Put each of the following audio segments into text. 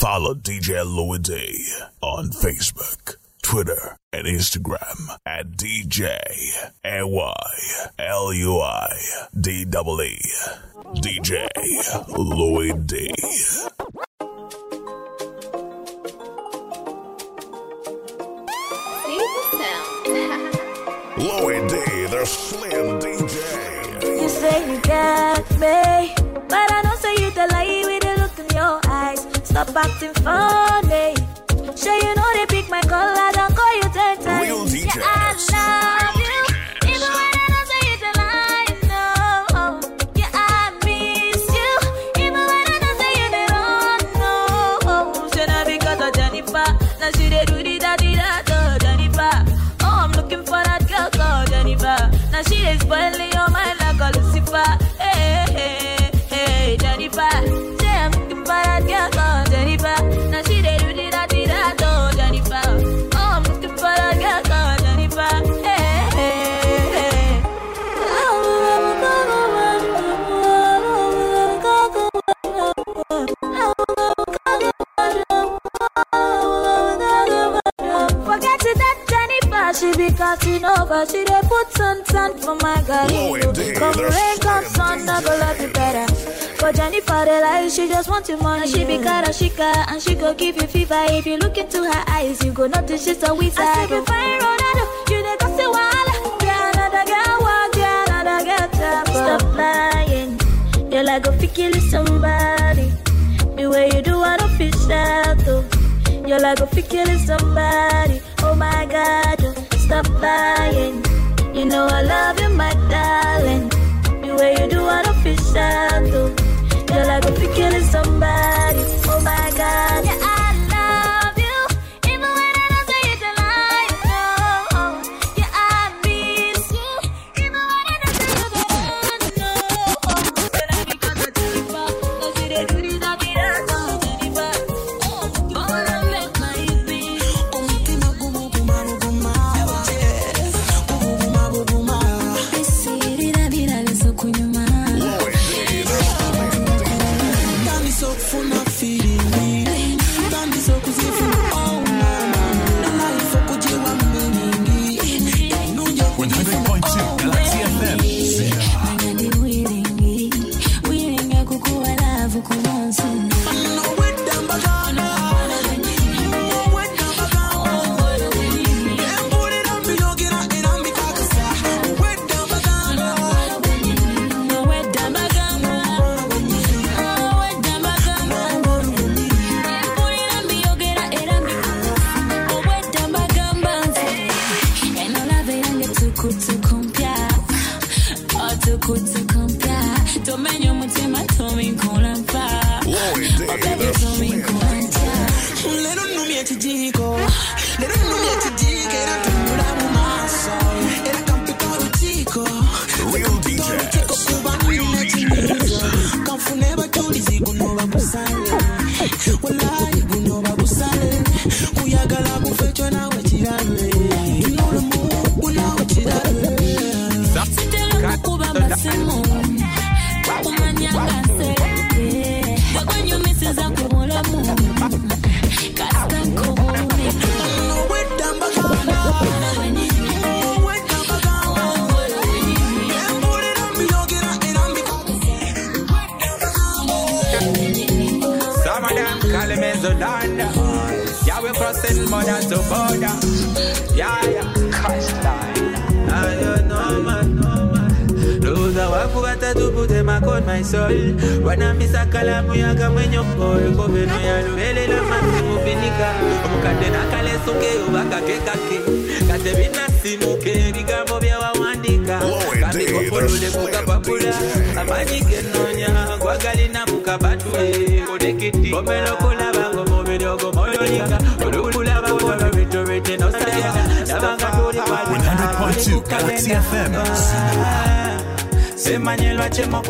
Follow DJ Louis D on Facebook, Twitter, and Instagram at DJ A-Y-L-U-I D-E-E. DJ Louis D. Louis D, the Slim DJ. You say you got me, Stop acting funny. Sure you know they pick my color, she be cutting over. She dey put sun sun for my girl. Lord, dear, Come rain, come sun, I go love you better. But Jennifer, the lie, she just want your money. She be cara chica, and she go give you fever. If you look into her eyes, you go notice she's a wizard. I say, fine Ronaldo, you dey go see wala. Yeah, another girl walk, yeah, another girl tap. Stop lying, you like go fi kill somebody. The way you do, I don't feel sad though. You're like a fi killing somebody. Oh my God, stop lying. You know I love you, my darling. The way you do, I don't feel though. You're like a killing somebody. Oh my God, yeah,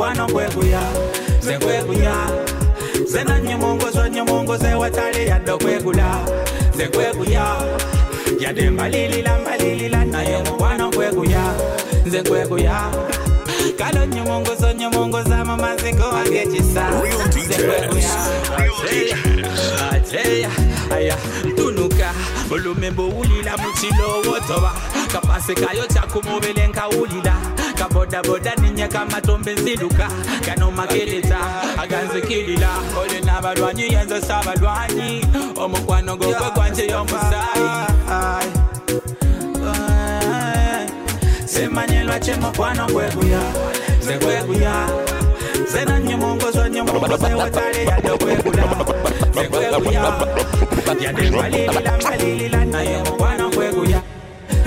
mukwano kwekuya ze kwekuya ze nanyumunguzo nyumunguze watali yadde okwegula ze kwekuya yadde mbalilira mbalilira naye mukwano kwekuya nze kalo nyumunguzo nyumunguza mu maziko ag'ekisa Real nze DJs. kwekuya Real DJs. eya aya tunuka. Volume mbowulila muchilowo toba kapase kayo chakumuvele nkawulila kabodaboda ninye kamatombe nziluka kanomakeleta aganzikilila oli n'abalwanyi yenze sabalwanyi omukwano gogwe gwanje yomusayi semanyelwa chemukwano gweguya zegweguya zenanye mungozo nye mungozo watale yado gwegula zegweguya yade malilila malilila naye mukwano gweguya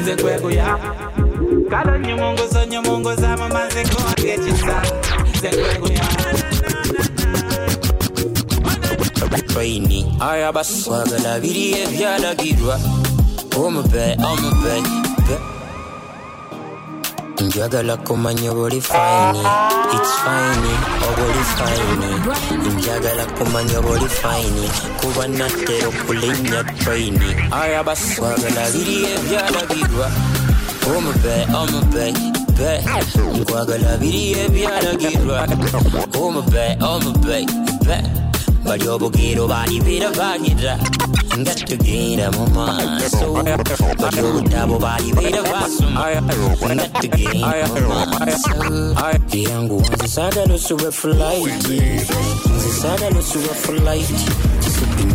zegweguya kalo nye mungozo nye mungozo mama zegwagechisa zegweguya Rainy. Aya basi kwagala biriye byalagirwa omupe omupe pe njagala kumanya buli fine its fine obuli fine njagala kumanya buli fine kuba natera okulinnya traini aya basi kwagala biriye byalagirwa omupe omupe pe nkwagala biriye byalagirwa omupe omupe pe bali obugero bali birabagira nga tugenda mu maaso bali obutabo bali birabasoma nga tugenda mu maaso era ngu nze saagala osuba fulaiti nze saagala osuba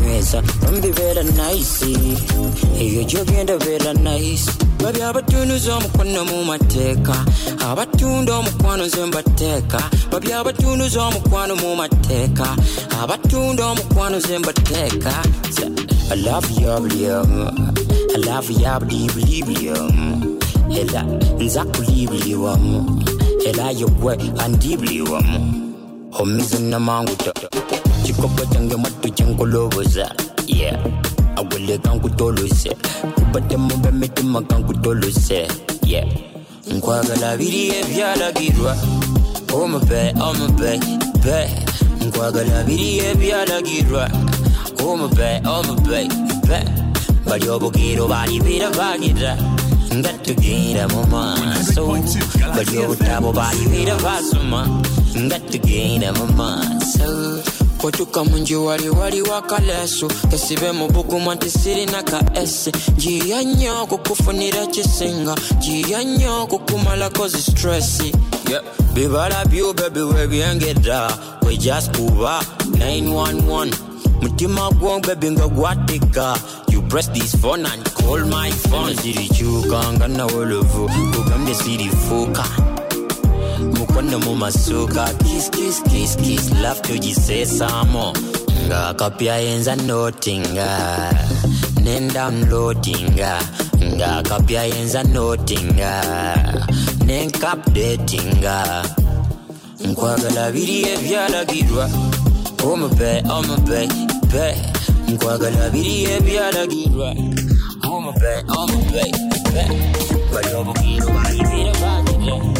fulaiti kisekunyweza bambibeera naisi eyo gyogenda beera naisi bali abatunuza omukono mu mateeka abatunda omukwano nze mbateeka babi abatunuza omukwano mu mateeka abatunda omukwano nze mbateeka I love you. I love you, William. Ela nza kulibliwamu era yogwe andibliwamu omize namanguta kikopo kyange mwattu kyenkoloboza yeah. Awele kankutolose kubatemu bemitima kankutolose yeah. Nkwagala biri ebyalagirwa omupe omupe pe. Nkwagala biri ebyalagirwa omupe omupe pe. Bali obugiro bali birabagira nga tugenda mu maaso. Bali obutabo bali birabasoma nga tugenda mu maaso kotuka mungi wali wali wakaleso kesibe mu buguma nti sirina ka ese. Njiya nnyo kukufunira kisinga njiya nnyo kukumalako zi stressi yeah. bibala byo bebi webyengedda wejas kuba 911 mutima gwo bebi nga gwatika you press this phone and call my phone. Zirikyuka nga nawolovu kugambye sirifuuka mu masuka kiss kiss kiss kiss love tugisesamo nga kapyayenza notinga nendownloadinga nga kapyayenza notinga nenkapdatinga nkwagala biri ebyalagirwa omupe omupe pe nkwagala biri ebyalagirwa omupe omupe pe bali obugiro balibira bagire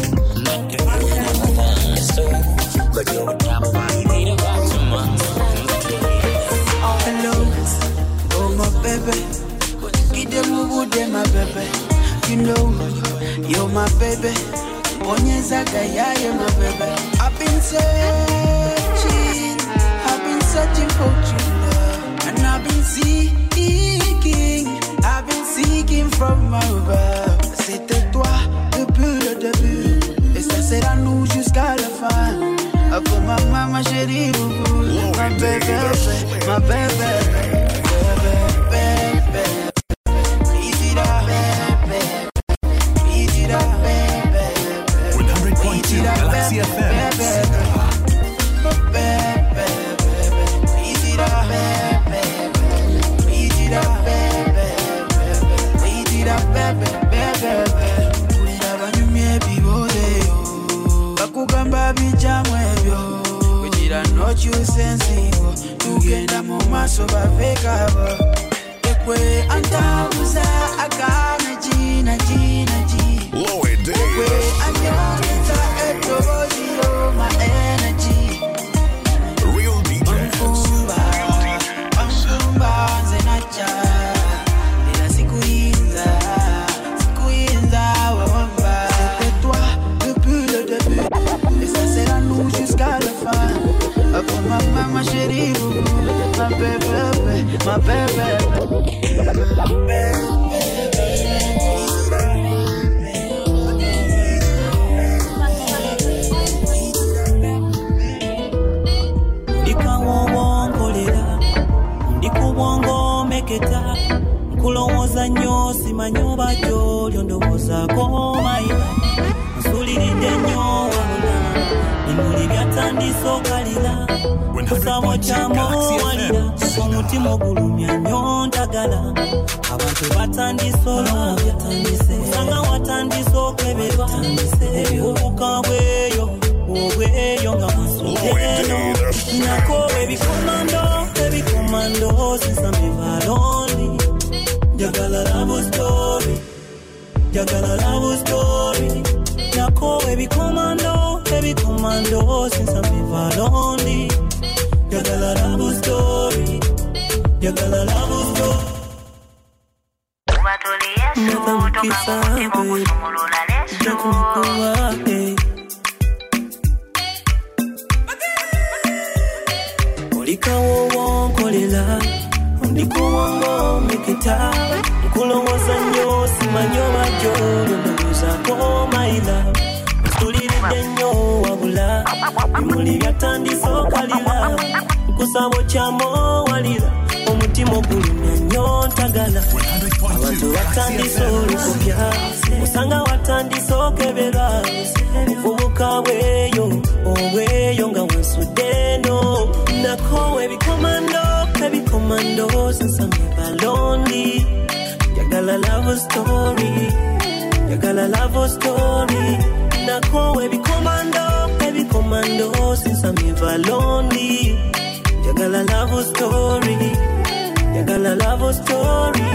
C'était toi depuis le début, et ça sera nous jusqu'à la fin. Ah, pour ma chérie, boubou, ma bébé, ma bébé, bakugamba bijamu ebyo kugira nokyusensibo tugenda mu maaso bavekabo ekwe antabuza agana gina gina gi Lower ekwe days. anyongeza etoboziro ma ma bébé my baby. nketa nkulowooza nnyo simanyi oba gyolyo ndowoozaako mayina nsuliridde nnyo wabula bimuli byatandise okalira kusabo kyamowalira omutima ogulumya nnyo ntagala abantu batandise olwabya usanga watandise okweberwa ebiwubuka bweyo obweyo nga musudeno nako ebikomando ebikomando sinsamiva lonely njagala labo story. Njagala labo story. Nako ebikomando ebikomando sinsamiva lonely njagala labo story njagala labo story Mother kisa babe Jakukuwa hey olikawo wonkolela ondikuwongo meketa nkulowooza nnyo simanyi oba gyolyo ndowoozaako mayira nsuliridde nnyo wabula bimuli byatandise okalira nkusabo kyamowalira omutima ogulumya nnyo ntagala abantu batandise olukopya osanga watandise okeberwa obuvubuka bweyo obweyo nga wansuddeno nako ebikomando ebikomando sinsame balondi. Jagala lavo story jagala lavo story nako ebikomando ebikomando sinsame balondi jagala lavo story jagala love story.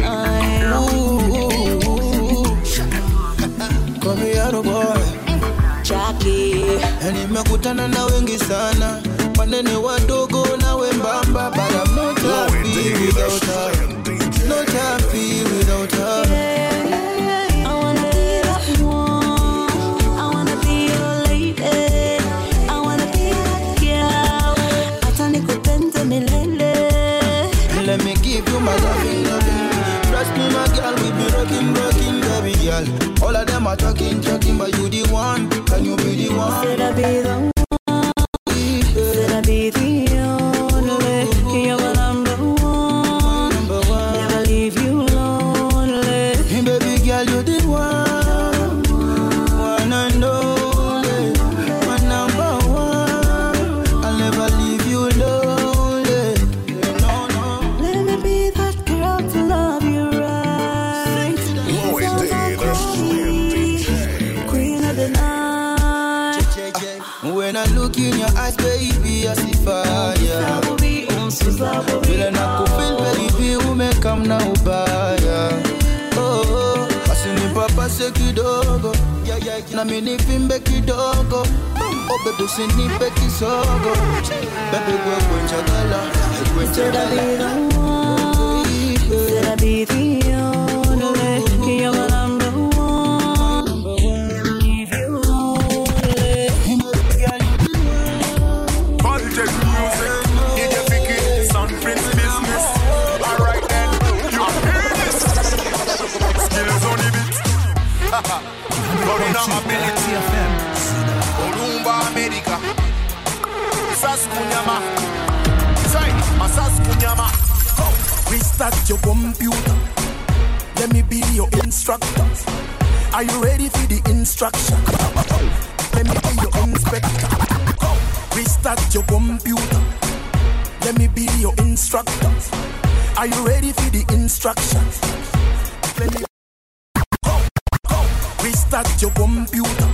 Night. Komiaro boy. Jackie. Na nimekutana na wengi sana. Wanene wadogo na wembamba but I'm without her. Not girl all of them are talking talking but you the one can you be the one I be the one. Na mimi nivimbe kidogo. Oh baby, usinipe kisogo. Baby, gwe kwenjagala, Ability. Olumba America. Saskunyama. Say, Masaskunyama. Restart your computer. Let me be your instructor. Are you ready for the instruction? Let me be your inspector. Restart your computer. Let me be your instructor. Are you ready for the instructions? Let me restart your computer.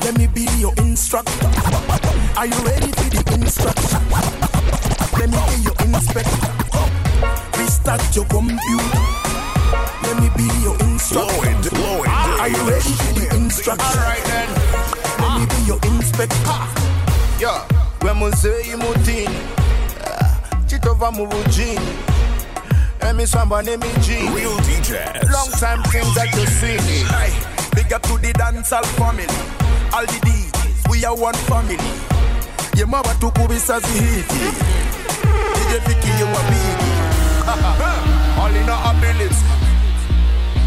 Let me be your instructor. Are you ready for the instructions? Let me be your inspector. Restart your computer. Let me be your instructor. Are you ready for the instructions? Alright then. Let me be your inspector. Yeah, when muzeyi mutini uh, chitova mu bujini emisamba nemijini Real DJs. long time things that you see big up to the dancehall family all the DJs we are one family ye mabatukubisa zihiti ije fikiye wabigi Alina ability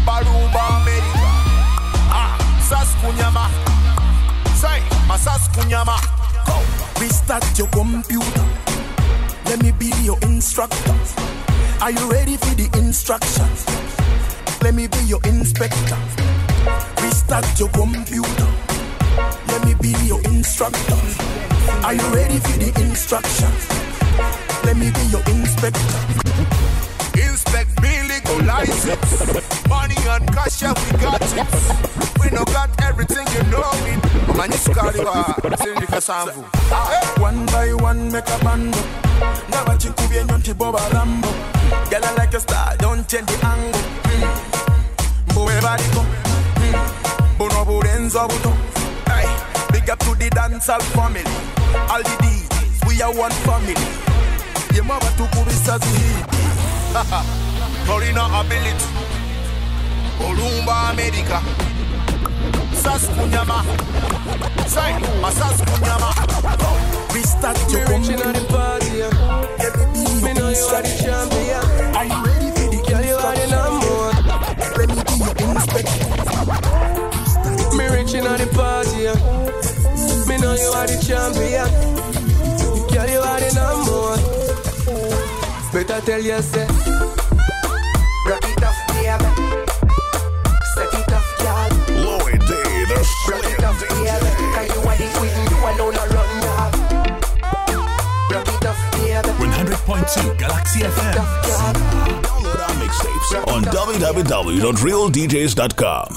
Baruba America Ah, Saskunyama Say, my Saskunyama Go. Restart your computer. Let me be your instructor. Are you ready for the instructions? Let me be your inspector. Restart your computer. Let me be your instructor. Are you ready for the instructions? Let me be your inspector. Inspect me legal license Money and cash, yeah, we got it We no got everything you know it Man, you scarry wa Sindika One by one, make a bando. Never chinkubye nyonti boba rambo. Girl, I like a star, don't change the angle. Mm. Mbuwe bariko. Mm. Buno burenzo buto. Hey, big up to the dancehall family. All the DJs, we are one family. Ye mama tukubisa zihidi. Torina ability Olumba America Saskunyama Say, my Saskunyama Restart your computer. the party, yeah. Me be Me your know you are the champion. Are you Better tell you, say. Rock it off, baby. Set it off, girl. Lloyd D, the Rock it off, baby. Cause you are the queen, you alone a run, girl. Rock it off, baby. 100.2 Galaxy FM. Download our mixtapes on www.realdjs.com.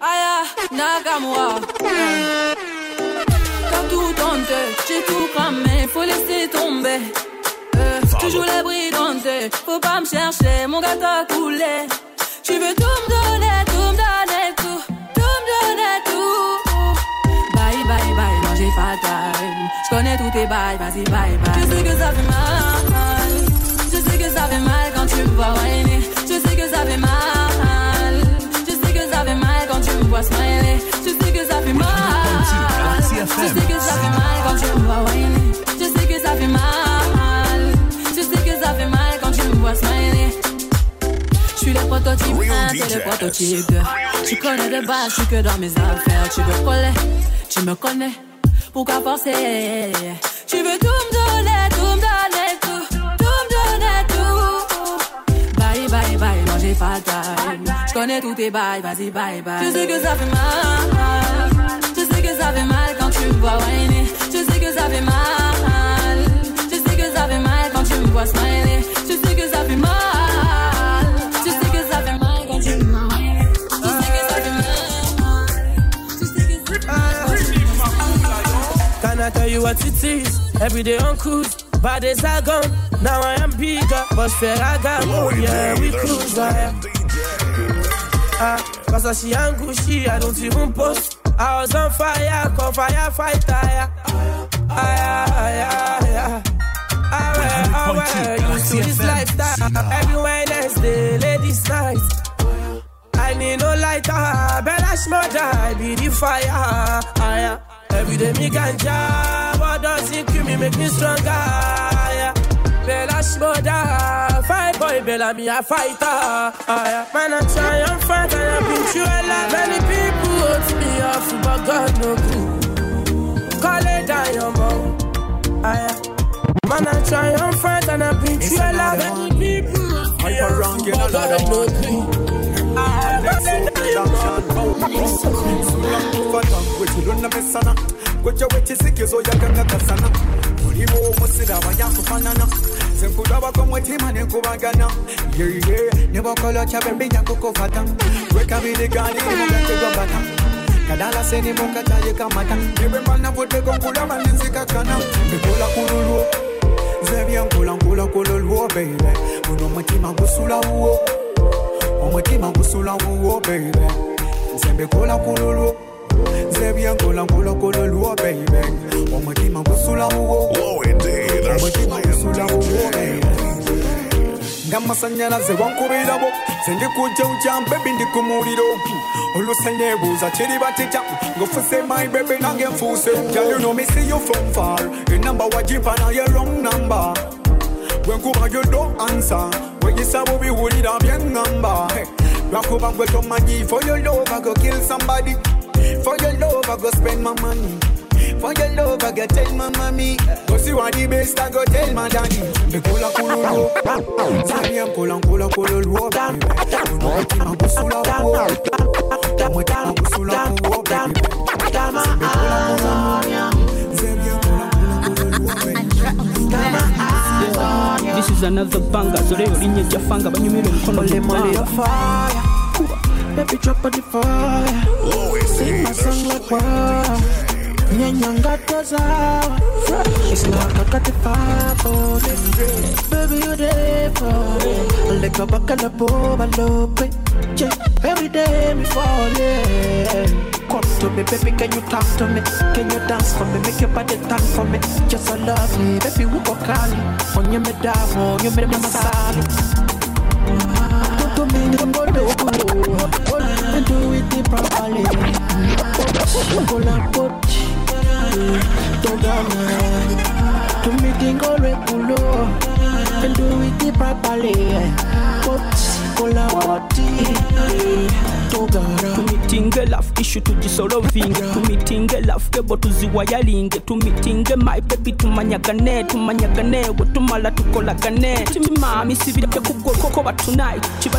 Aya, Nakamura. T'as tout tenté, j'ai tout cramé, faut laisser tomber. Toujours les bridontés, faut pas me chercher, mon gars t'a coulé. Tu veux tout me donner, tout me donner, tout, tout me donner, tout. Bye, bye, bye, non j'ai pas time. J'connais tous tes bails, vas-y, bye, bye. Je sais que ça fait mal, je sais que ça fait mal quand tu me vois whiner. Je sais que ça fait mal, je sais que ça fait mal quand tu me vois smiler. Je sais que ça fait mal, je sais que ça fait mal quand tu me vois whiner. Le prototype Real 1, t'es le prototype 2. Tu connais de base, je suis que dans mes affaires. Tu veux coller, tu me connais. Pourquoi forcer? Tu veux tout me donner, tout me donner, tout, tout me donner, tout. Bye, bye, bye, non j'ai pas time. Je connais tous tes bails, vas-y, bye, bye. Je sais que ça fait mal, je sais que ça fait mal quand tu me vois whiner. Je sais que ça fait mal, je sais que ça fait mal quand tu me vois smiler. I tell you what it is? Every day on cruise, bad days are gone. Now I am bigger, but Ferragamo, oh Lloyd yeah, we cruise. I Ah, cause I see and Gucci, I don't even post. I was on fire, call firefighter. Yeah. Ah, yeah, yeah, yeah. Ah, well, ah, 100.2 well, used to this lifestyle. Every Wednesday, ladies' night. I need no lighter, Bella smother, I be the fire. Ah, yeah. Every day me ganja, but doesn't kill me, make me stronger. Yeah. Bella smother, fight boy, Bella me a fighter. Ah, yeah. Man, I try and I've been through a lot. Many people hurt me off, but God no good. Call it down your. Ah, yeah. Man, I try and I've been through a lot. Many people hurt me off, but God no good. Ah. Fata wekilona mesana gweja wekisikizo yagagakasana oliwo omusiraba yakufanana senkulabako mwetima nenkubagana yeye nebakola kyabembi yakukufata wekabiriganirimugategwambata kadala seni mukataye kamata nebwemanavudego nkulaba nenzikakana ndikola kululwo nze byenkula nkula kululwo beibe guno omutima gusulawo omutima gusula wuwo beibe nze mbikola kululwo nze byenkola nkola kululwo beibe omutima gusula wuwo Lloyd D, the omutima gusula wuwo beibe nga amasanyalaze wankubirabo sendikujjawuja bebi ndi ku muliro oluse nebuuza kiri bateta ngofuse my baby nange nfuuse. Girl, you know me see you from far? Enamba wajipa naye wrong number bwenkuba you don't answer weyisaba obiwulira byeŋŋamba lwakuba gwe tomanyi for your love I go kill somebody for your love I go spend my money For your love, I go tell my mommy. Go see what the best, I go tell my daddy. Me kula kululu, sami am kula kula kululu. Uno kima busula wo, kima busula wo. Kama This is another banger so linye jafanga banyumire mkono Mole mole lemanga of fire. Baby drop on the fire. Sing my song like wow. It. Baby me me, baby, can you talk to me? Can you dance for me? Make your body dance for me. Just so lovely, baby, we go cali. On your medamo, you made my masali. Me the bolo, and do it properly. Pull up, put, Togana. To me, tingo regulo, and do it properly. Put, pull up, Togana. tumitinge love ishu tujisolovinge tumitinge love kebo tuziwayalinge tumitinge my baby tumanyagane tumanyagane we tumala tukolagane timimami sibireke kugokokoba tonight. Kiba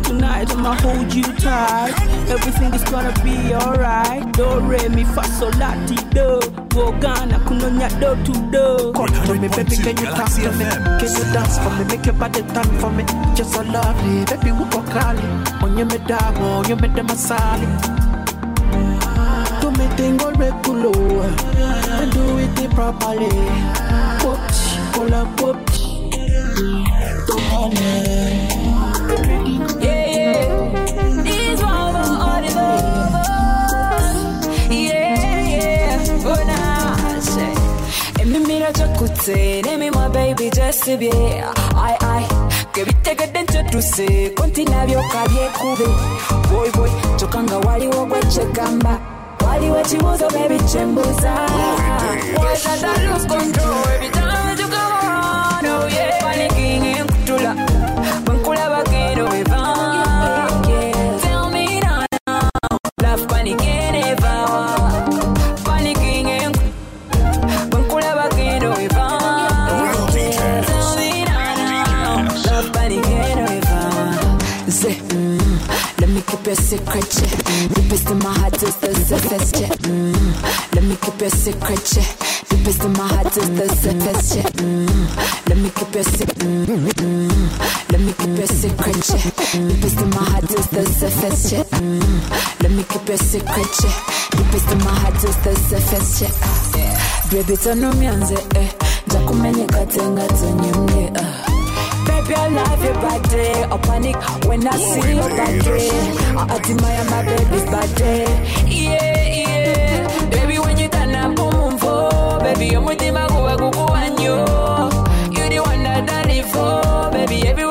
Tonight I'ma hold you tight. Everything is gonna be alright. Do re mi fa sol la ti do. Go Ghana kunonya do to do. Come to me, baby, can you talk to me? Can you dance for me? Make your body turn for me. Just so lovely, baby, we go cali. On your medamo, you made the masali. Do me tingo regulo, oh. and do it properly. Put, pull up, put. Yeah, Chakute, nemi my baby just to be. I, I. Que viste que dentro tu se kontina byoka byekube boy boy chokanga waliwo gwechegamba waliwo ekibuuzo bebikyembuza Was that keep your secret, yeah. Deepest in my heart is the surface, yeah. Mm, let me keep your secret, yeah. Deepest in my heart is the surface, yeah. Mm, let me keep your secret, mm, let me keep your secret, yeah. Deepest in my heart is the surface, yeah. Mm, let me keep your secret, yeah. Deepest in my heart is the surface, yeah. Baby, turn on me and say, eh. Jakumenyeka tenga tenyumye, uh. Baby, I love your body. I panic when I see your body. I admire my baby's body. Yeah, yeah. Baby, when you turn up, boom, boom, baby, you're with him, I go, I go, go, and you. You the one that I live for. Baby, everywhere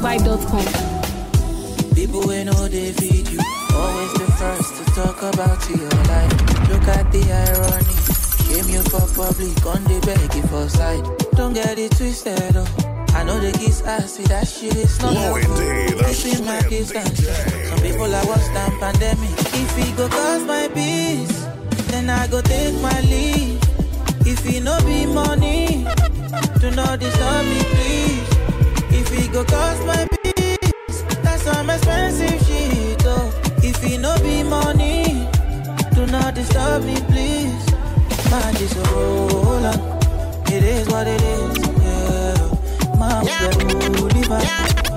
from topcityvibe.com. People we know they feed you. Always the first to talk about your life. Look at the irony. Came you for public on the beg you for side. Don't get it twisted, oh. I know the kiss ass, see that shit is not oh, Low indeed, the Keeping my distance. Some people are worse than pandemic. If it go cause my peace, then I go take my leave. If it no be money, do not disturb me, please. If it go cost my peace, that's some expensive shit, oh. If it no be money, do not disturb me, please. My is a roller. It is what it is. Yeah. Mama, yeah. yeah.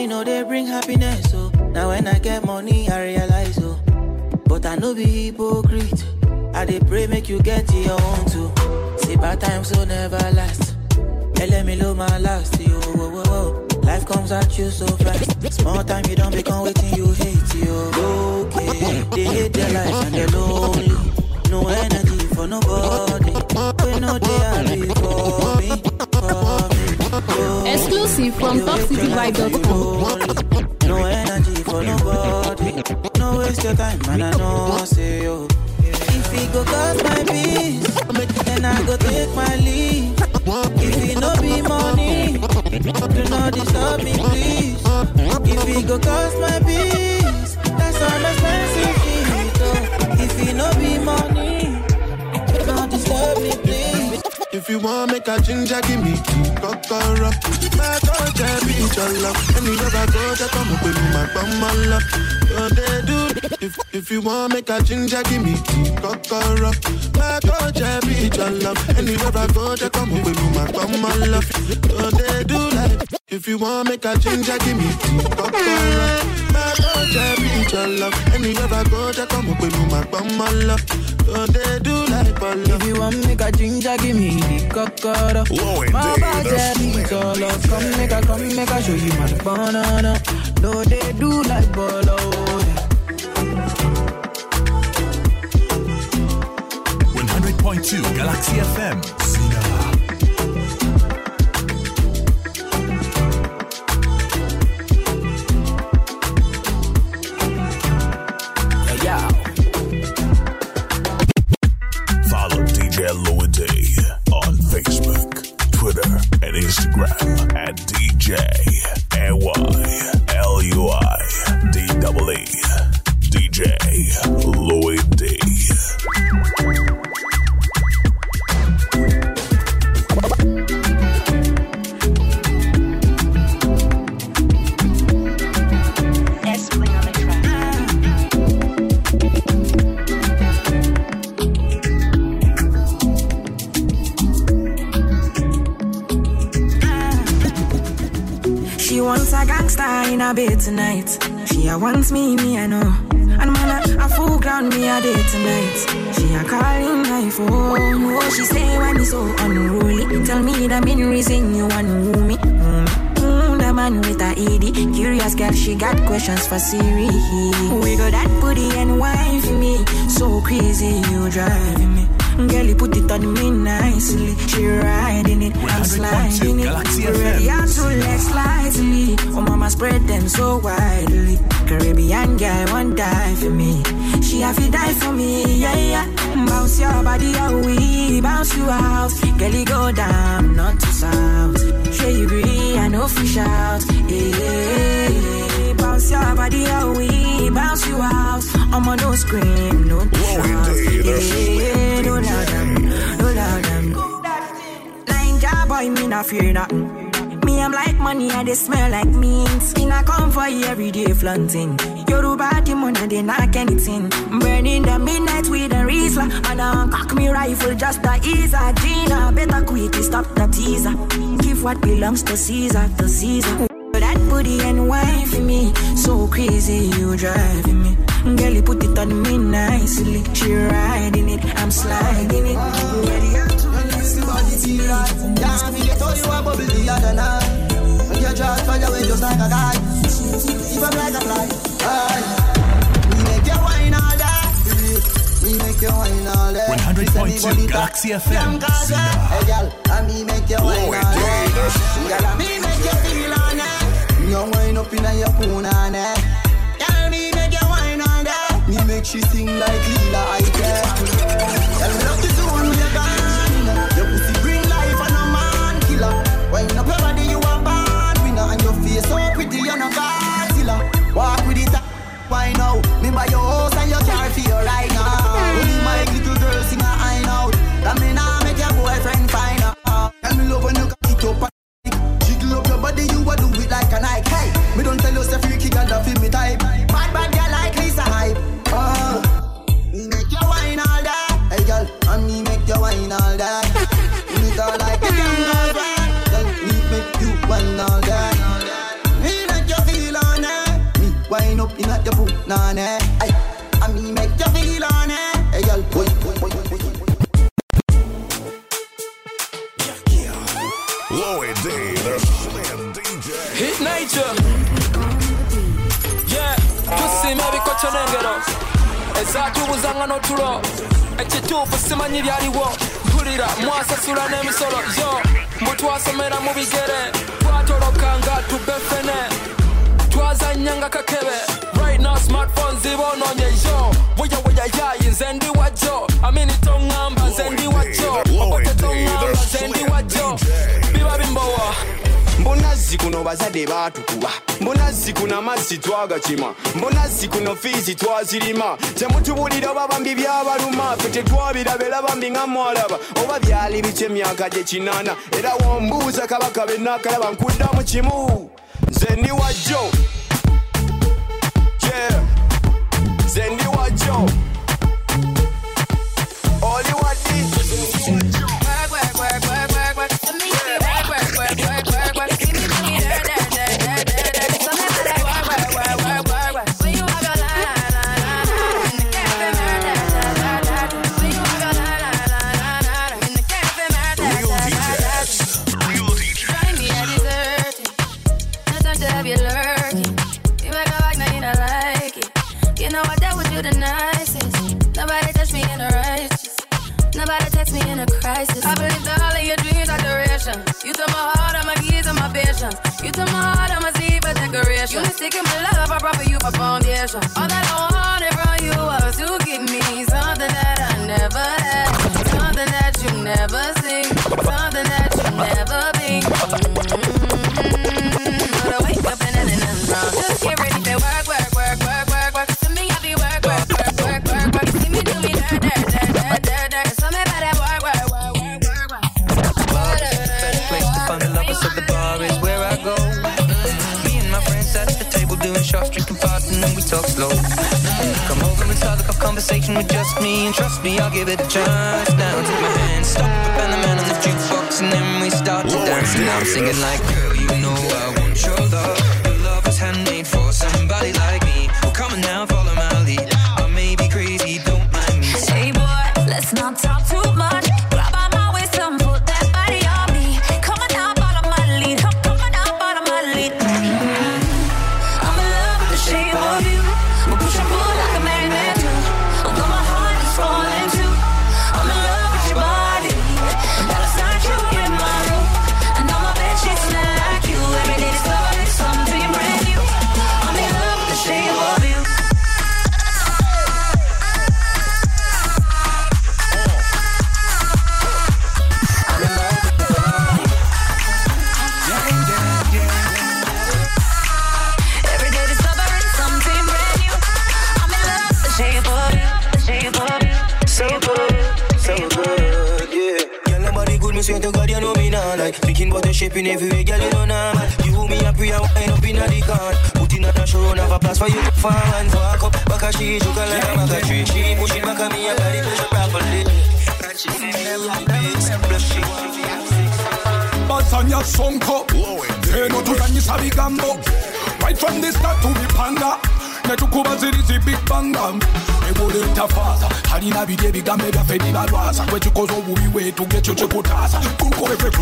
Money no they bring happiness, oh. Now when I get money, I realize, oh. But I no be hypocrite. I dey pray make you get your own too. See bad times will never last. Hey, let me low my last, yo. Whoa, whoa. Life comes at you so fast. Small time you don't become waiting you hate, yo. Okay, they hate their life and they're lonely. No energy for nobody. We know they for me. Exclusive from TopCityVibe.com. No energy for nobody. No waste your time, man. I know, say yo. If it go cost my peace, then I go take my leave. If it no be money, do not disturb me, please. If it go cost my peace, that's some expensive you want make a ginger, give me key, kokoro. My culture be your love. Anywhere I go, they come up with my bum, my love. So they do. If if you want make a ginger, give me key, kokoro. My culture be your love. Anywhere I go, they come up with my bum, my love. So they do like. If you want make a ginger, give me key, kokoro. My eh, culture eh, be eh, your love. Anywhere I go, they come up with my bum, my love. So they do like love. If you want make a ginger, give me the cocoa. My body beat all up. Come make a, come make a show you my banana. No, they do like bolo. 100.2 Galaxy FM. And Instagram at DJ L-U-I D-E-E. DJ Louis in a bed tonight. She a wants me, me I know. And man, a, a full ground me a day tonight. She a calling my phone. Oh, she say when it's so unruly. Tell me the main reason you want me. Mm. The man with a ED. Curious girl, she got questions for Siri. We got that booty and for me. So crazy, you driving me. Girl, you put it on me nicely. She riding it, I'm sliding it. Ready out to legs slightly. Oh, mama spread them so widely. Caribbean girl won't die for me. She have to die for me, yeah, yeah. Bounce your body away, bounce you out. Girl, you go down, not to south. Sure you agree, I know fish out. Yeah, bounce your body away, bounce you out. I'm on no scream, no shout. Yeah, no loud them, no loud them. Job boy, me not fear nothing. Me, I'm like money and they smell like means. Me not come for you every day flaunting. Yoruba the money they knock anything. Burning the midnight with a Riesler. And I cock me rifle just to ease a Gina. Better quickly stop the teaser. Give what belongs to Caesar, to Caesar. Booty and wine for me. So crazy, you driving me. Girl, you put it on me nicely. She riding it, I'm sliding it. Ready up to Yeah, me get all you a bubble the other night. When you just find your way just like a guy. If I'm like a fly, aye. Me make you wine all day. Me make you wine all day. 100.2 Galaxy FM. Sina. Eh? Hey, girl, and me make you wine oh, all day. Girl, and me make you feel on You wine up in your on it. Girl, me make you wine all day. Me make she sing like Lila I Girl, Hit nature. Yeah, tusima ebikoco n'engero ezaatubuuzanga n'otulo ekituufu simanyi byaliwo mpulira mwasasula n'emisolo yo mbu twasomera mu bigere twatolokanga tube fene twazanyanga kakebe right now smartphone ziboononye yo buya buya yayi nze ndi wajjo amini toŋŋamba nze ndi wajjo obote toŋŋamba nze ndi wajjo biba bimbowa mbonazzi kuno bazadde baatukuba mbonazzi kuno amazzi twagakima mbonazzi kuno fiizi twazirima. Temutubulira oba bambi byabaluma fe tetwabiraba era bambi nga mwalaba oba byali biki emyaka gye kinaana era wombuuza kabaka benaakalaba nkuddamu kimu. Nze ndi wajjo Yeah. nze ndi wajjo crisis. I believe that all of your dreams are duration. You took my heart, all my keys, and my patience. You took my heart, all my sleep, a decoration. You mistaken my love, I brought for you for foundation. All that I wanted conversation me, and trust me, I'll give it a chance. Now take my hand, stop, and the man on the jukebox, and then we start to dance. And I'm singing like, girl, you know I want. Your love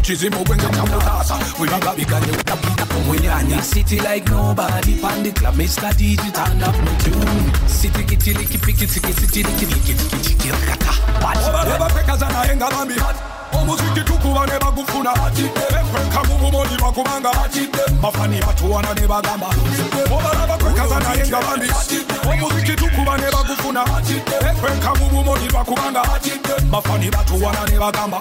kunkobefe ku kizimu gwenge kyamutaasa webaga biganye omwenyanya city like nobody pan the club Mr. DJ turn up my tune city kitiliki pikitiki city liki pikitiki kata obaleba kwekaza naye nga bambi omuziki tukuba ne bagufuna efenka mu bumoli bakubanga bafani batuwana ne bagamba obalaba kwekaza naye nga bambi omuziki tukuba ne bagufuna efenka mu bumoli bakubanga bafani batuwana ne bagamba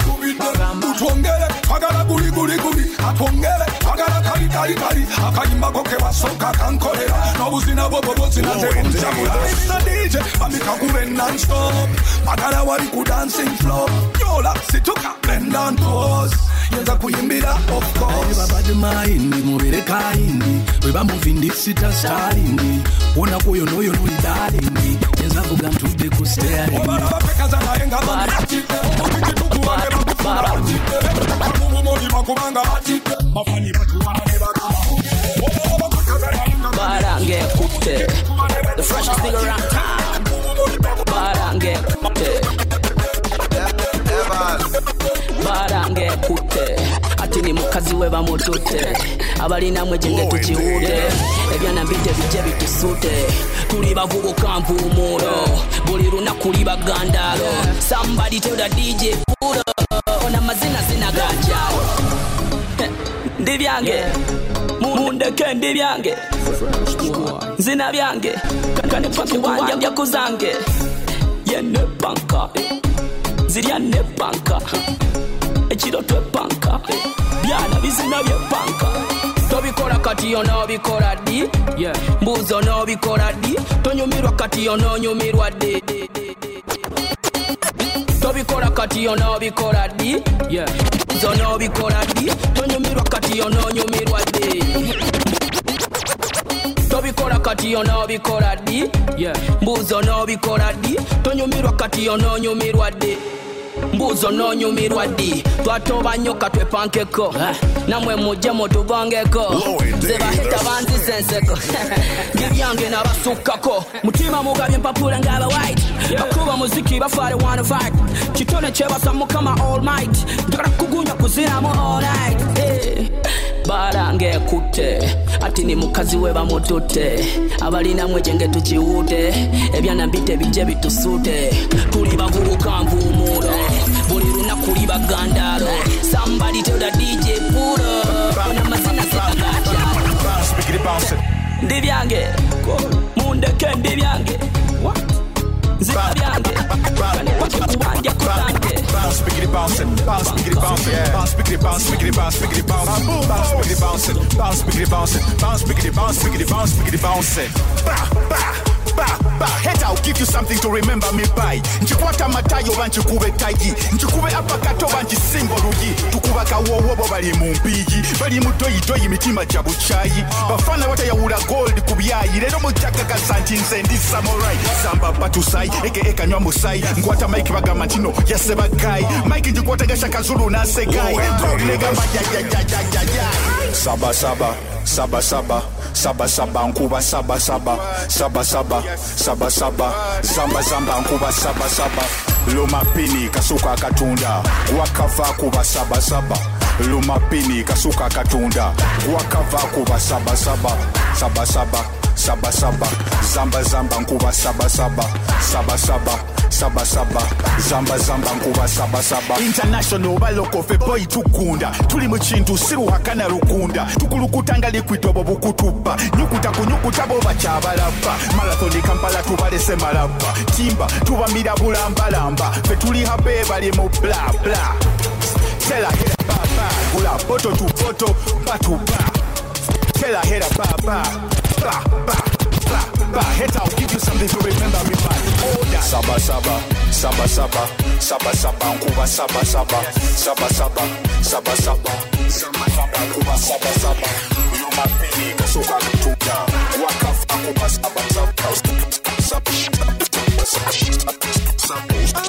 tutwongere twagala guli guli guli. Atwongere twagala kali kali kali. Akayimbako ke basooka kankolera n'obuzina bwo bwo bwozinaze onjabula Mr. DJ bamikakube non-stop. Bagala wali ku dancing floor. Nyola situka bend and pause yenza kuyimbira of course. Babadi mayindi mubere kayindi bwe bamuvindi sita stalindi wona kuyo noyo nuli dalindi yenza vuga the freshest nigga around mukini mukazi we bamututte abalinamwe gye ngetukiwude ebyanambidde bijje bitusute. Tuli bavubuka mpumulo buli lunaku liba gandaalo somebody tell the dj pulo ona mazina zinaganjawo ndi byange. Mundeke ndi byange. Nzina byange. Kanepaki wanja jaku zange yene panka. Zirya ne panka. Ekiro twepanka hey. Byana bizina byepanka tobikola kati onobikola ddi mbuuzi onobikola ddi tonyumirwa kati ononyumirwa ddi tobikola kati onobikola ddi mbuuzi onobikola ddi tonyumirwa kati ononyumirwa ddi tobikola kati onobikola ddi mbuuzi onobikola ddi tonyumirwa kati ononyumirwa ddi mbuuzi ononyumirwa ddi? Twatoba nnyo katwepankeko namwe mujje mutubongeko nze baheta banzisenseko ndibyange nabasukkako. Mutima mugabye empapula ngaba white. Bakuba muziki bafaale one fight kitone kyebasa mukama all might njagala kugunya kuzinamu all night baalange ekutte ati ni mukazi we bamututte abalinamu ekyenge tukiwuute ebyana bite bijje bitusuute tuli bavubuka nvuumuulo buli lunaku liba gandaalo sambali teuda dj pulo onamazina segagatya ndi byange mundeke ndi byange nzira byange wakikubanja kubanga Bounce, biggity bouncing, bounce, biggity bouncing, bounce, biggity bounce, biggity bounce, biggity bounce, bounce, biggity bouncing, bounce, biggity bouncing, bounce, biggity bounce, biggity bounce, biggity bouncing. Bah, bah, bah, bah. Head I'll give you something to remember me by. Nchikwata matayo oba nchikube tayi, nchikube apakato oba nchisimba oluyi, tukuba kawowo bo bali mu mpigi, bali mu toyi toyi mitima gya bukyayi. Bafana batayawula gold ku byayi, leero nti nze ndi samurai. Samba batusai, aka kanywa musai, nkwata mike bagamba nti no yaseba guy. Mike njikwata gasha kazulu nasegayi, Dog negamba jajajajajajaj. Saba saba, saba saba, saba nkuba saba saba, saba saba, saba saba, zamba zamba nkuba saba saba. Lumapini kasuka katunda wakava kuba saba saba. Lumapini kasuka katunda wakava kuba saba saba, saba saba, saba saba, zamba zamba nkuba saba saba, saba saba. Saba saba, zamba zamba nkuba saba saba. International baloko fe boy tukunda. Tuli mu kintu siruhakana lukunda tukulukutanga likwita obwo bukutupa nyukuta kunyukuta bo bakyabalaba marathoni kampala tubalese malaba timba tubamira bulambalamba fe tuli habe bali mu bla tela hera baba gula boto tu boto batu ba. Tela hera baba ba ba ba ba. Head I'll give you something to remember me by. Order saba saba saba saba. Saba saba nkuba saba saba. Saba saba saba saba. Saba saba nkuba saba saba. Lumapini kasuka kutuka wakafa nkuba saba saba saba. Saba saba saba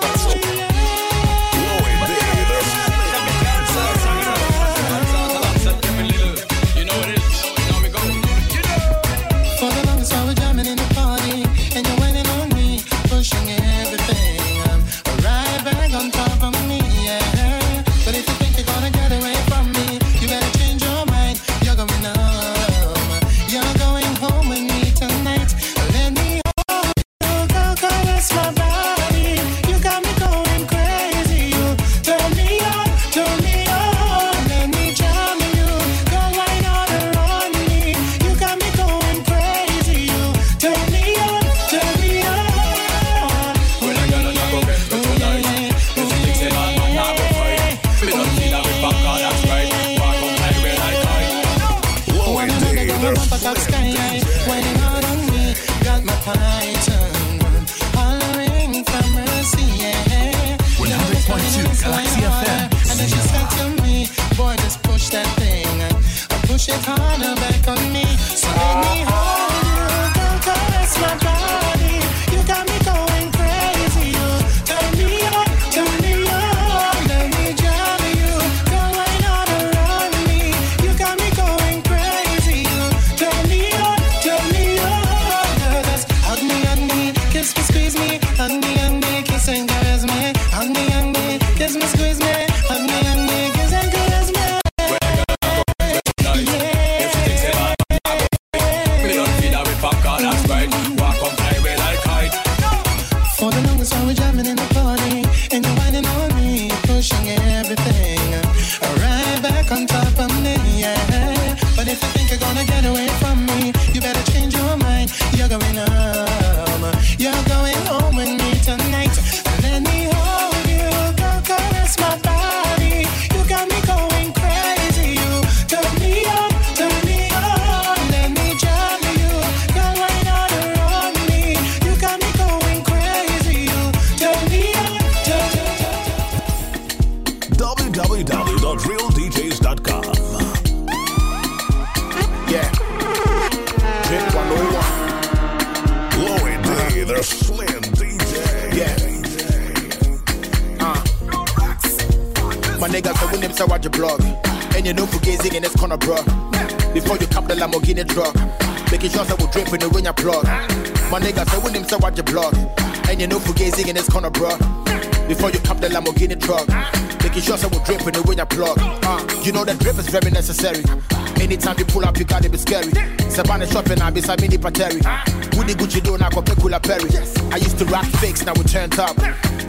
I be some mini. Woody Gucci do now go pick Kula Perry. I used to rock fakes, now we turned up.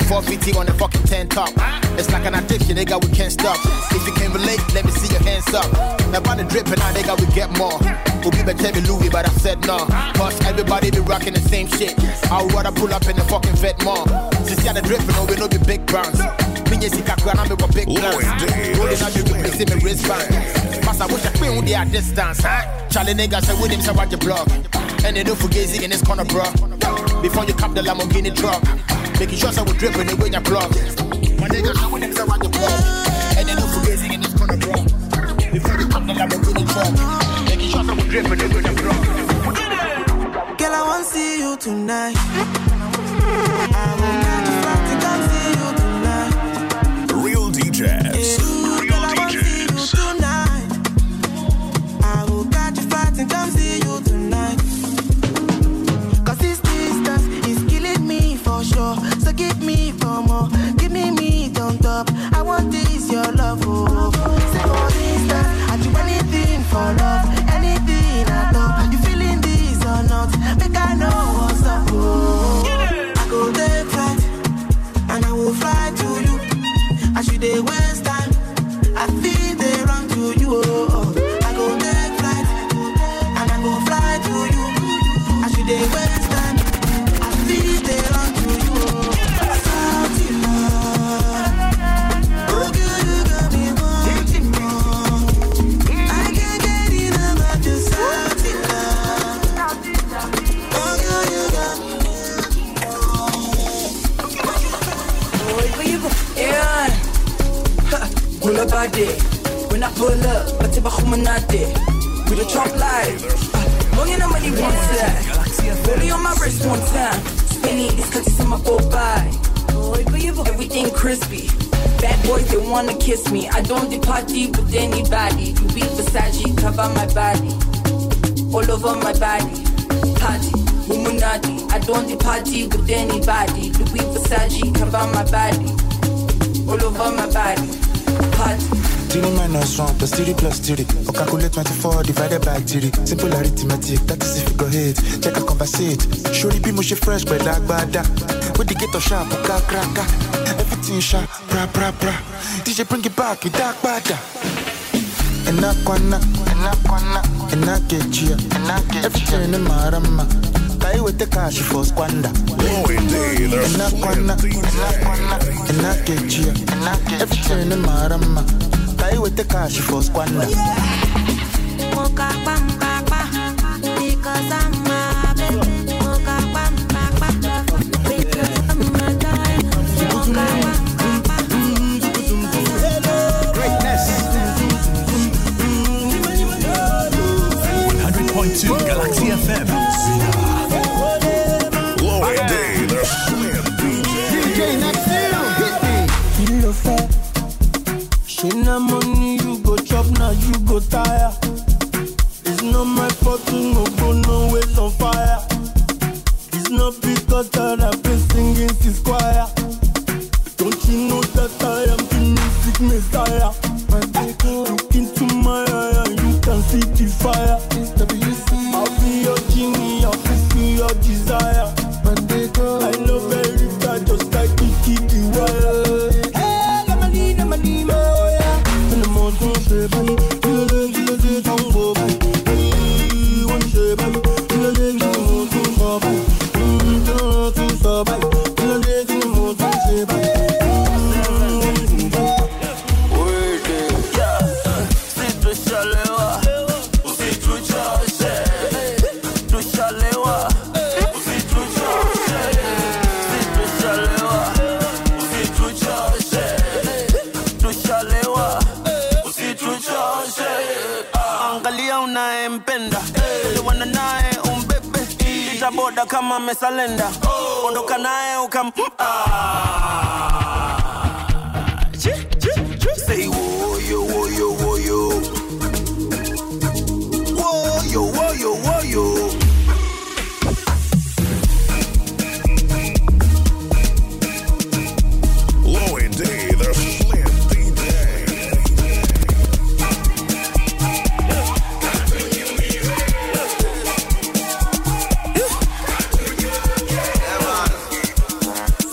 450 on the fucking 10 top. It's like an addiction, nigga, we can't stop. If you can relate, let me see your hands up. Now by the dripping, now nigga, we get more. We'll be better than Louis, but I said no. Cause everybody be rocking the same shit. I would rather pull up in the fucking vet more. Since you the dripping, no, we know the big brands. Minye sika kwa na me big plans. Rolling out the replacing me wristband. Massa wish I queen with their distance, huh? Charlie niggas say with him say watch your blog. And they do fugazi in this corner, bro. Before you cop the Lamborghini truck. Making sure so we dripping the way you plug. My niggas say with him say watch your blog. And they do fugazi in this corner, bro. Before you cop the Lamborghini truck. Making sure so we dripping the way you plug. Girl, I want to see you tonight. I will catch a flight to come see you tonight. Real DJs. Girl, give me for sure. So give me more. Give me me on top. I want this your love. Oh. Up, but tiba khumanate. We the chop live. Long in the money one. Belly on my wrist one time. Spinning these cookies in my go. Everything crispy. Bad boys, they wanna kiss me. I don't do party with anybody. You be Versace, cover my body. All over my body. Party, Illuminati. I don't do party with anybody. Louis Versace, cover my body. All over my body. Party. Three minus one plus three plus three. Or calculate 24 divided by three. Simple arithmetic, that is if you go hit. Check and conversate. Surely be mushy fresh, but like bada. Uh. With the ghetto sharp, oh, uka kraka. Uh. Everything sharp, bra bra bra. DJ bring it back, with dark bada. Enakwana, enakwana, enakechia, enakechia. Everything in marama. Kai with the cash for squander. Enakwana, enakwana, enakechia, enakechia. Everything in marama. Kai with the cash for squander. Mocha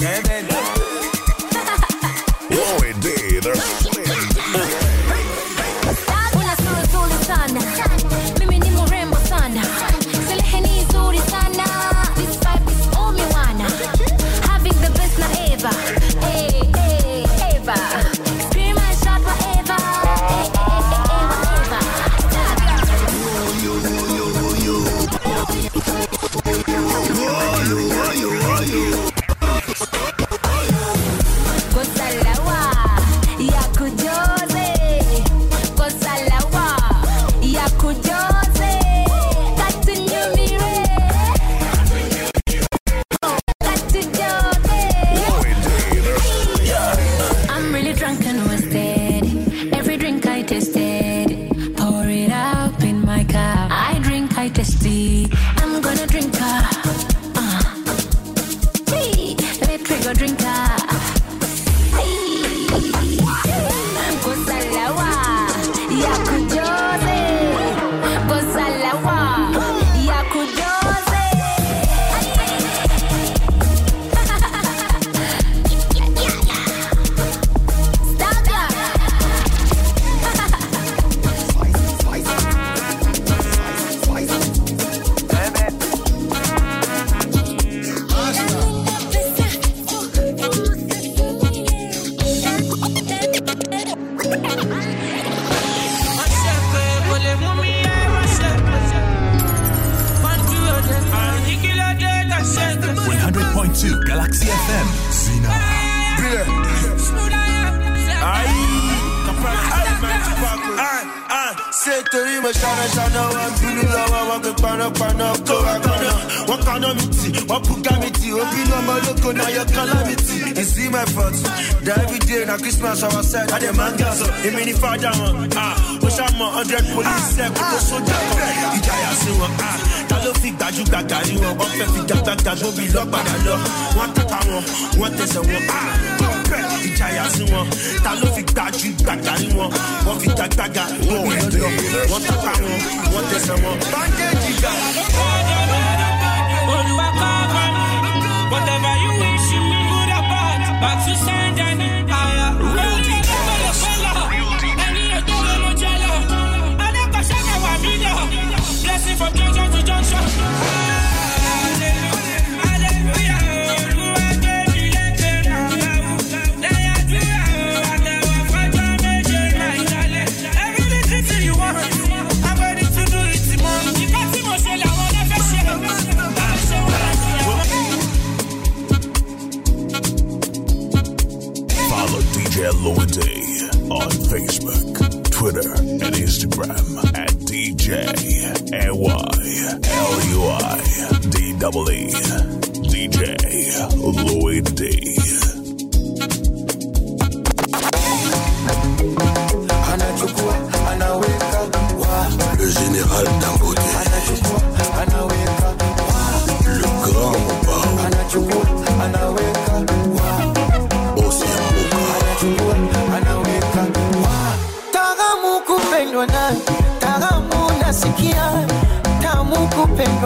Te kárí wọn wọ́n fi tagbaga wọ́n wẹ̀ lọ wọ́n tàpá wọn wọ́n tẹsẹ̀ wọn. báńkẹ́jì gà. Twitter and Instagram at DJ A-Y-L-U-I-D-E-E. DJ Lloyd D.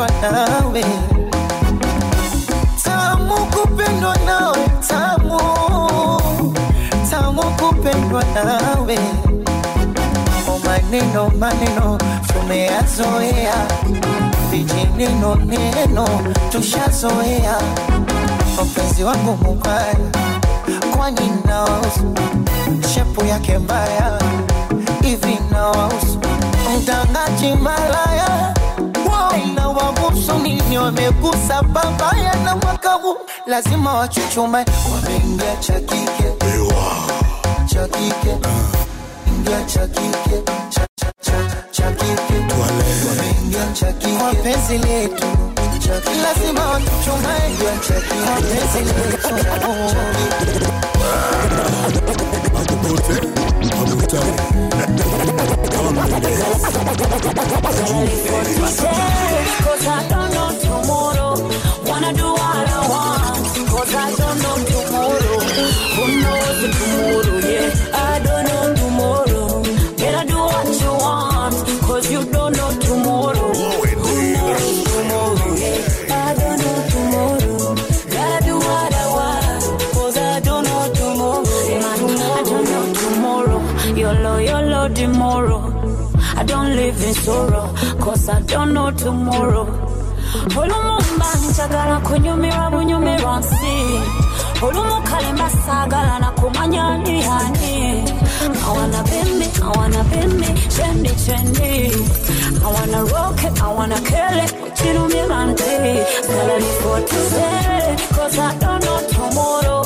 kupendwa nawe, tamu kupendwa nawe, tamu. Tamu kupendwa nawe. Oh, maneno maneno tumeyazoea, vijineno neno tushazoea. Mpenzi wangu mubaya, kwani naosu shepu yake mbaya, hivi naosu mtangaji malaya na wabusu nini wamegusa babaya na mwaka lazima wachuchume, wameingia cha kike. Ingia cha wapenzi letu. Lazima wachuchume, I'm ready for the tomorrow. Olumumba njagala kunyumira bunyumirwa nsi olumukale mba saagala nakumanya ni ani I wanna be me, I wanna be me, trendy, trendy. I wanna rock it, I wanna kill it, kuchirumira ndi Salary for today, cause I don't know tomorrow.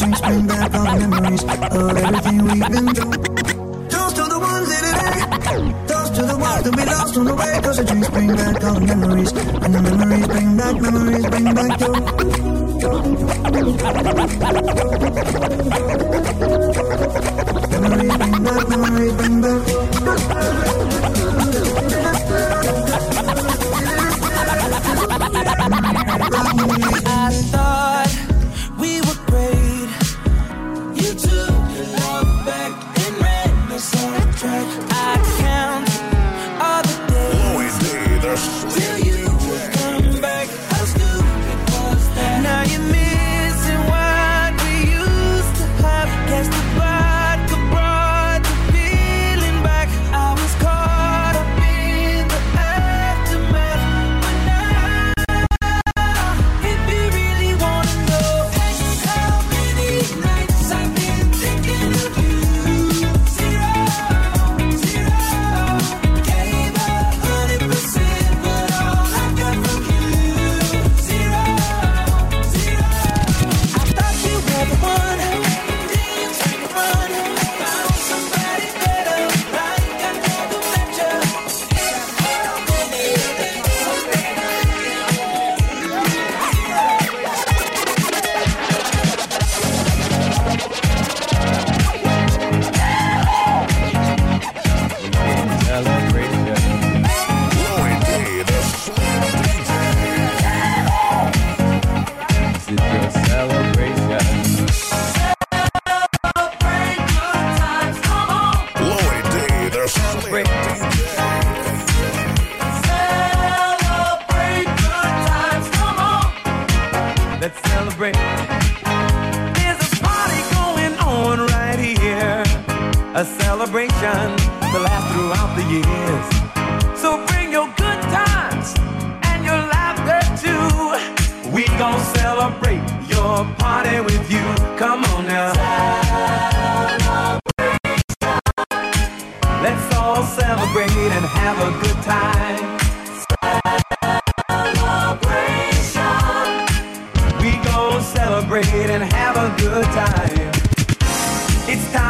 Dreams bring back all the memories of everything we've been through. Toast to the ones in it. Eh? Toast to the ones that we lost on the way. Cause the dreams bring back all the memories. And the memories bring back, memories bring back you. Memories bring back, memories bring back. I thought all celebrate and have a good time. Celebration. We gonna celebrate and have a good time. It's time.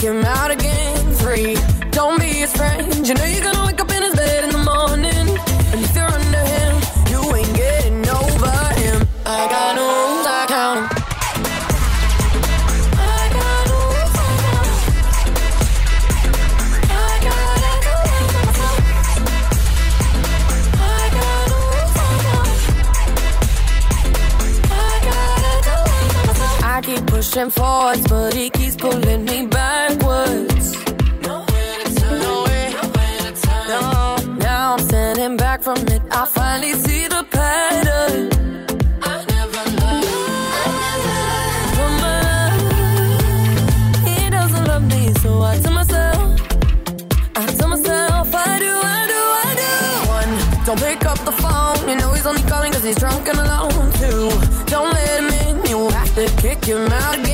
him out again free. Don't be his friend. You know you're gonna wake up in his bed in the morning. And if you're under him, you ain't getting over him. I got no rules, I count him. Pushing forwards, but he he's drunk and alone too. Don't let him in, you have to kick him out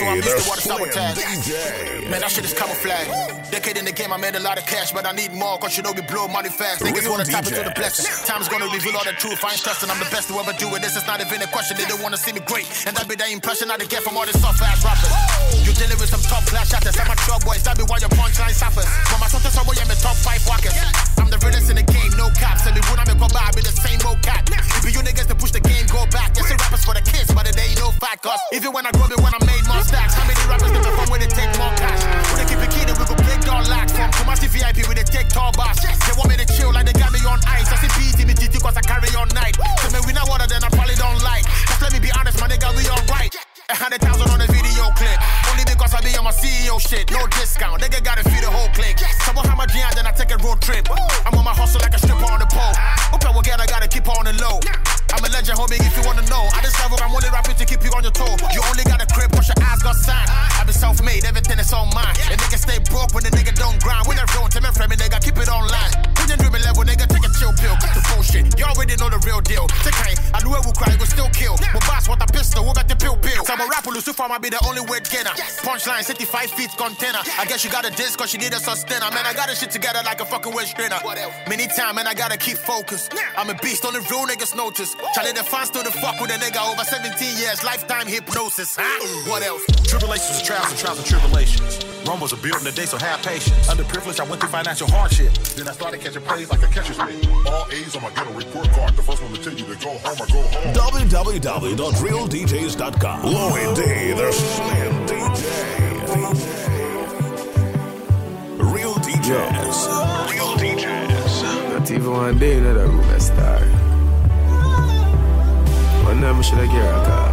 so I'm used the to what sabotage. Man, that shit is camouflage. Decade in the game, I made a lot of cash, but I need more, cause you know we blow money fast. Niggas wanna tap into the blessing. Time's gonna reveal all the truth. I ain't trusting, I'm the best to ever do it. This is not even a question. They don't wanna see me great. And that be the impression I get from all these soft ass rappers. You dealing with some top class shatters. I'm a trap boys. That be why your punchline suffers. From my to someone, I'm a top five walkers. The realest in the game, no caps. And me when I'm a go by, I be the same old cat. It be you niggas to push the game, go back. Yes, the rappers for the kids, but it ain't no fat cause even when I grow it, when I made more stacks, how many rappers they perform when they take more cash? When they keep it kid, we go play door lax. From Kumasi VIP, we they take tall bars. They want me to chill like they got me on ice. I see BT, me GT cause I carry on night. So me we know water, then I probably don't like. Just let me be honest, my nigga, we alright. A hundred thousand on the video clip. Because I be on my CEO shit. No discount. Nigga gotta feed the whole clique. Someone have my jam, then I take a road trip. I'm on my hustle like a stripper on the pole. Okay, well, again, I gotta keep on the low. I'm a legend, homie, if you wanna know. I just level, I'm only rapping to keep you on your toe. You only got a crib, cause your eyes got sand. I've been self made, everything is on mine. A nigga stay broke when the nigga don't grind. When they're real, Tim and Fleming, nigga, keep it online. When you're dreaming level, nigga, take a chill pill. Cut the bullshit. You already know the real deal. Take I, I knew it would cry, it would still kill. My boss, what a pistol, what got the pill pill? So I'm a rapper, Lucifer, might be the only weight gainer. Punchline, 65 feet container. I guess you got a disc, cause she need a sustainer. Man, I got this shit together like a fucking wedge strainer. Many time, man, I gotta keep focused. I'm a beast, only real niggas notice. Charlie, the fans still the fuck with a nigga over 17 years, lifetime hypnosis. Huh? What else? Tribulations and trials and trials and tribulations. Rumbles are building the day, so have patience. Underprivileged, I went through financial hardship. Then I started catching plays like a catcher's mitt. All A's on my ghetto report card. The first one to tell you to go home or go home. www.realdjs.com. Lloyd D, the Slim DJ. Real DJs. Real DJs. Not even one day in that room I star. I should have get a.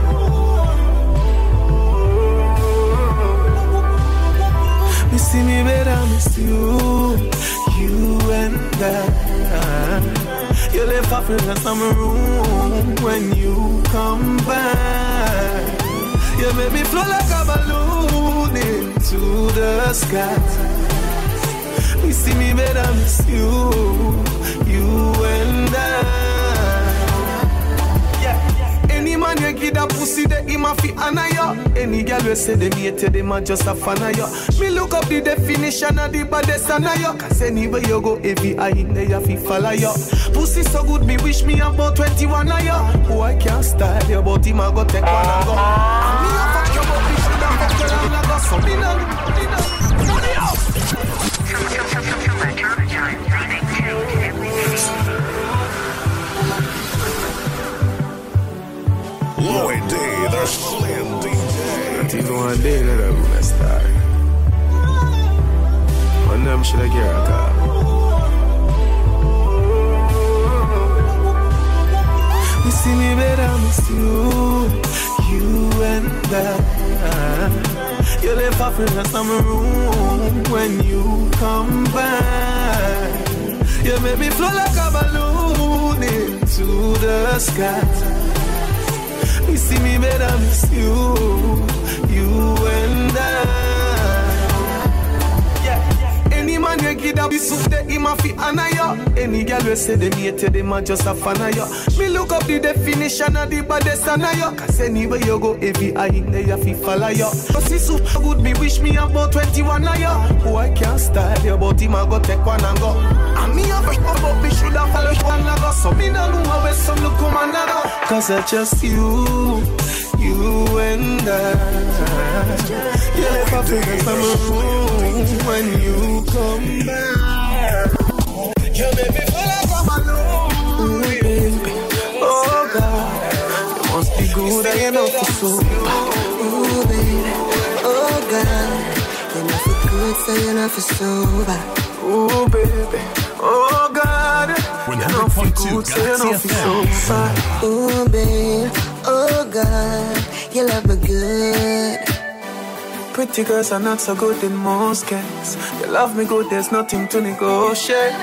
Me see me better, miss you, you and I. You left off in the summer room when you come back. You make me flow like a balloon into the sky. See me better miss you, you and I. Man you give that pussy, the him a fi honor you. Any girl we say them hate you, them a just a fan of you. Me look up the definition of the baddest of you. Cause anywhere you go, every eye in there fi follow you. Pussy so good, me wish me about 21 of you. Who I can't style you, but him a go take one and go. And me a fuck you, but me shoulda fuck you and I go. So me no, Lloyd D, the Slim DJ. Not one day that room I star. One time should I get a car? You see me better, miss you, you and I. You left off in the summer room when you come back. You make me flow like a balloon into the sky. You see me better, miss you, you and I. Any man you give that be soup, the him a fi you. Any girl we say them hate you, them a just a fan of you. Me look up the definition of the baddest you. Cause anywhere you go, every eye in there you fi follow you. Pussy soup good, me wish me about 21 of you. Who I can't style you, but him a go take one and go. And me a fish but me shoulda follow one and go. So me no know where some look come and go. Cause I just you, you and I. You left a figure from a room when you come back. You make me feel like I'm alone, baby. Oh God, you must be good and enough for so. Ooh, baby. Oh, God. Not for good, you're not for sober. Oh, baby. Oh, God. When You're for good, you're not for sober. Ooh, babe. Oh, God. You love me good. Pretty girls are not so good in most cases. You love me good, there's nothing to negotiate.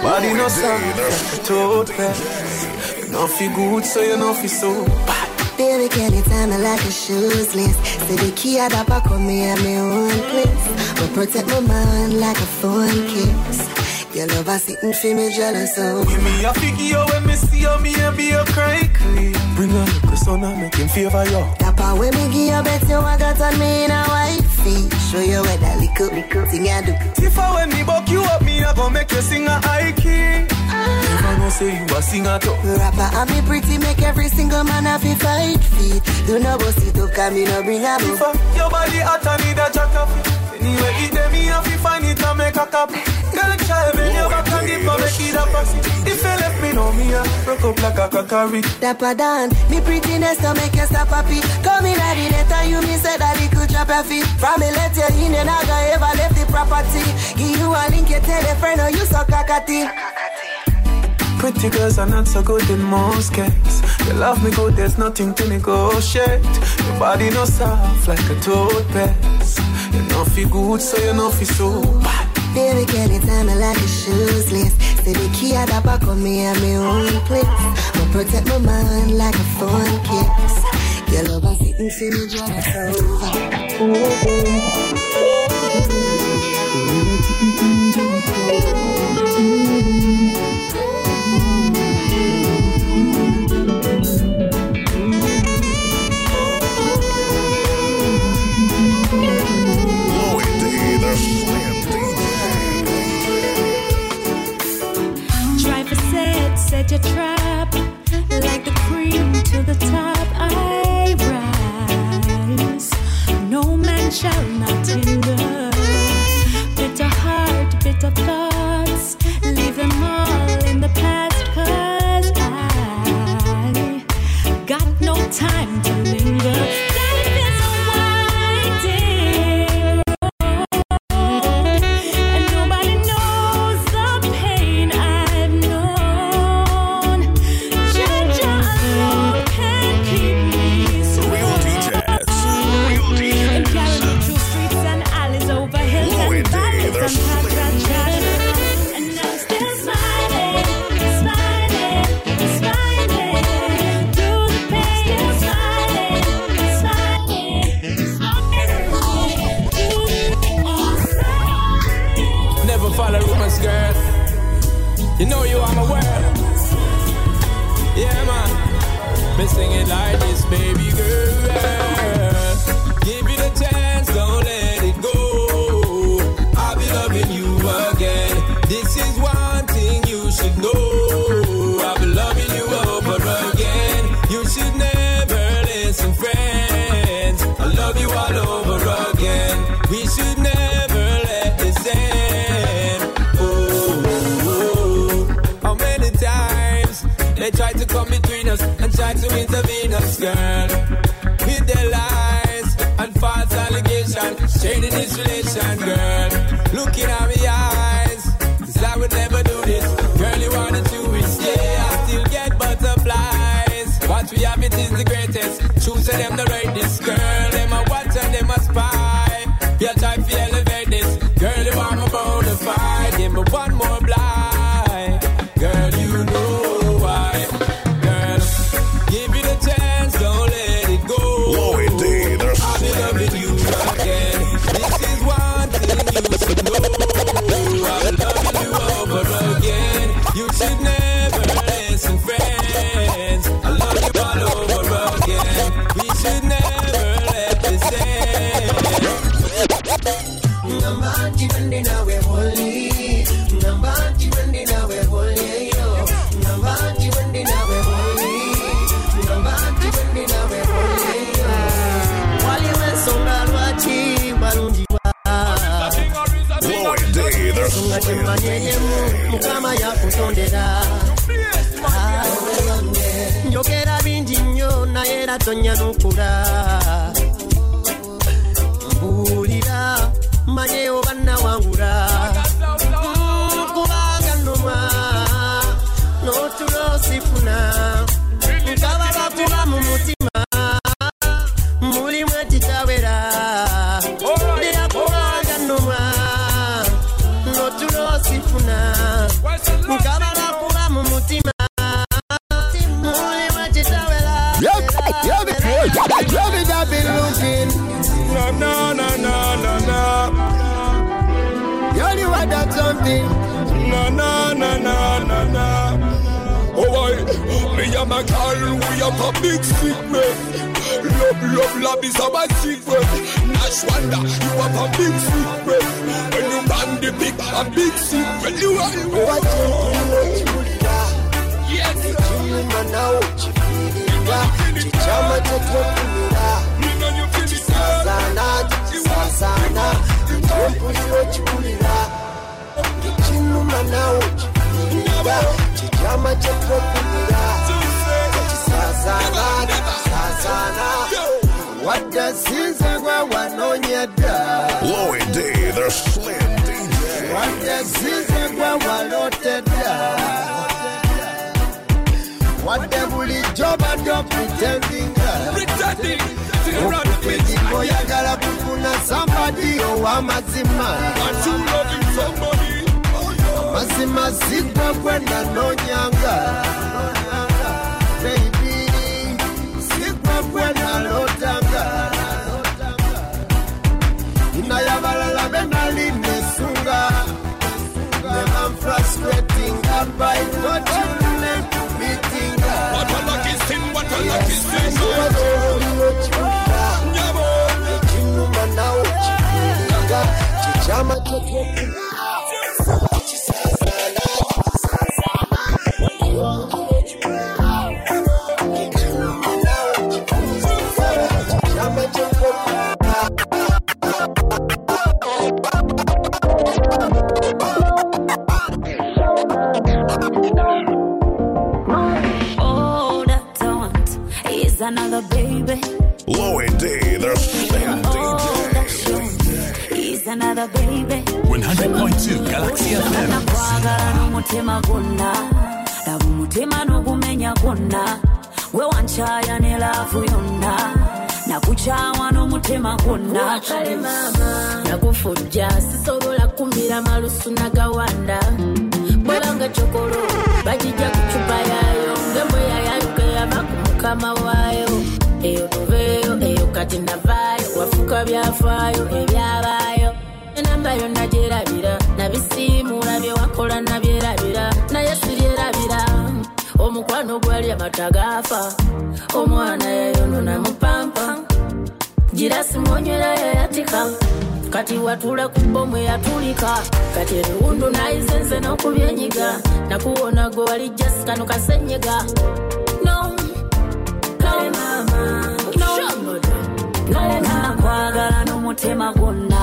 Body no sound like a toad bag. know feel good, so you know feel so bad. Baby, can you tell me like a shoes list? Say the key at the back of me at my own place. But protect my mind like a phone kiss. Your love is sitting for me jealous of. Give me a figure when me see you, me and be a cry clean. Bring a little son and make him favor you. That part when me give you bet you I got on me in a white feet. Show you where that little, little thing I do. If I when me buck you up, me I gon' make you sing a high key. Never know say you a singer too. Rapper and me pretty make every single man have to fight feet. Do not bust it up, come me no bring a If book. uh, your body hot and need a jack up. Anyway, it dem me have to find it and make a copy. Girl, try bend your back and give me make it a pass. If you left me, know me a broke up like a crockery. Dapper Dan, me prettiness to make you stop happy. Come in at the net and you me say that it could drop your feet. From me let you in and I go ever left the property. Give you a link, you tell a friend, oh you so cockatoo. Pretty girls are not so good in most cases. You love me good, there's nothing to negotiate. Your body no soft like a toothpaste. You know feel good, so you know feel so bad. Baby, can you tell me like a shoes list? Say the key at the back of me at my own place. But protect my mind like a phone kiss. Your love is sitting for me jealous Driver said, set oyagala kufuna sambadi ow'amazima mazima sigwe gwe nanonyanga Baby, sigwe gwe nalotanga inayabalala benali nesunga Never I'm frustrating by what you meant to be thinking. What a lucky sin, what a lucky sin. All Another baby. 100.2 Galaxy FM. nakwagala n'omutima gwonna laba omutima n'ogumenya gwonna gwe wankyaya ne laavu yonna. Nakukyawa n'omutima gwonna kale maama nakufujja sisobola kumira malusu nagawanda bwebanga kyokolo bagijja ku cupa yaayo ngembwe yayayuka yava ku mukama waayo eyo tuveeyo eyo kati navaayo wafuka byafaayo ebyabaayo enamba yonna gyerabira nabisiimuula bye wakola nabyerabira naye siryerabira omukwano gwali amata gaafa omwana yayonona mupampa girasi mwonywera yayatika kati watula ku bomu yatulika kati ebiwundu nayizenze n'okubyenyiga nakuwona gwe wali jasikano kasenyega no kale mama kale nakwagala n'omutima gwonna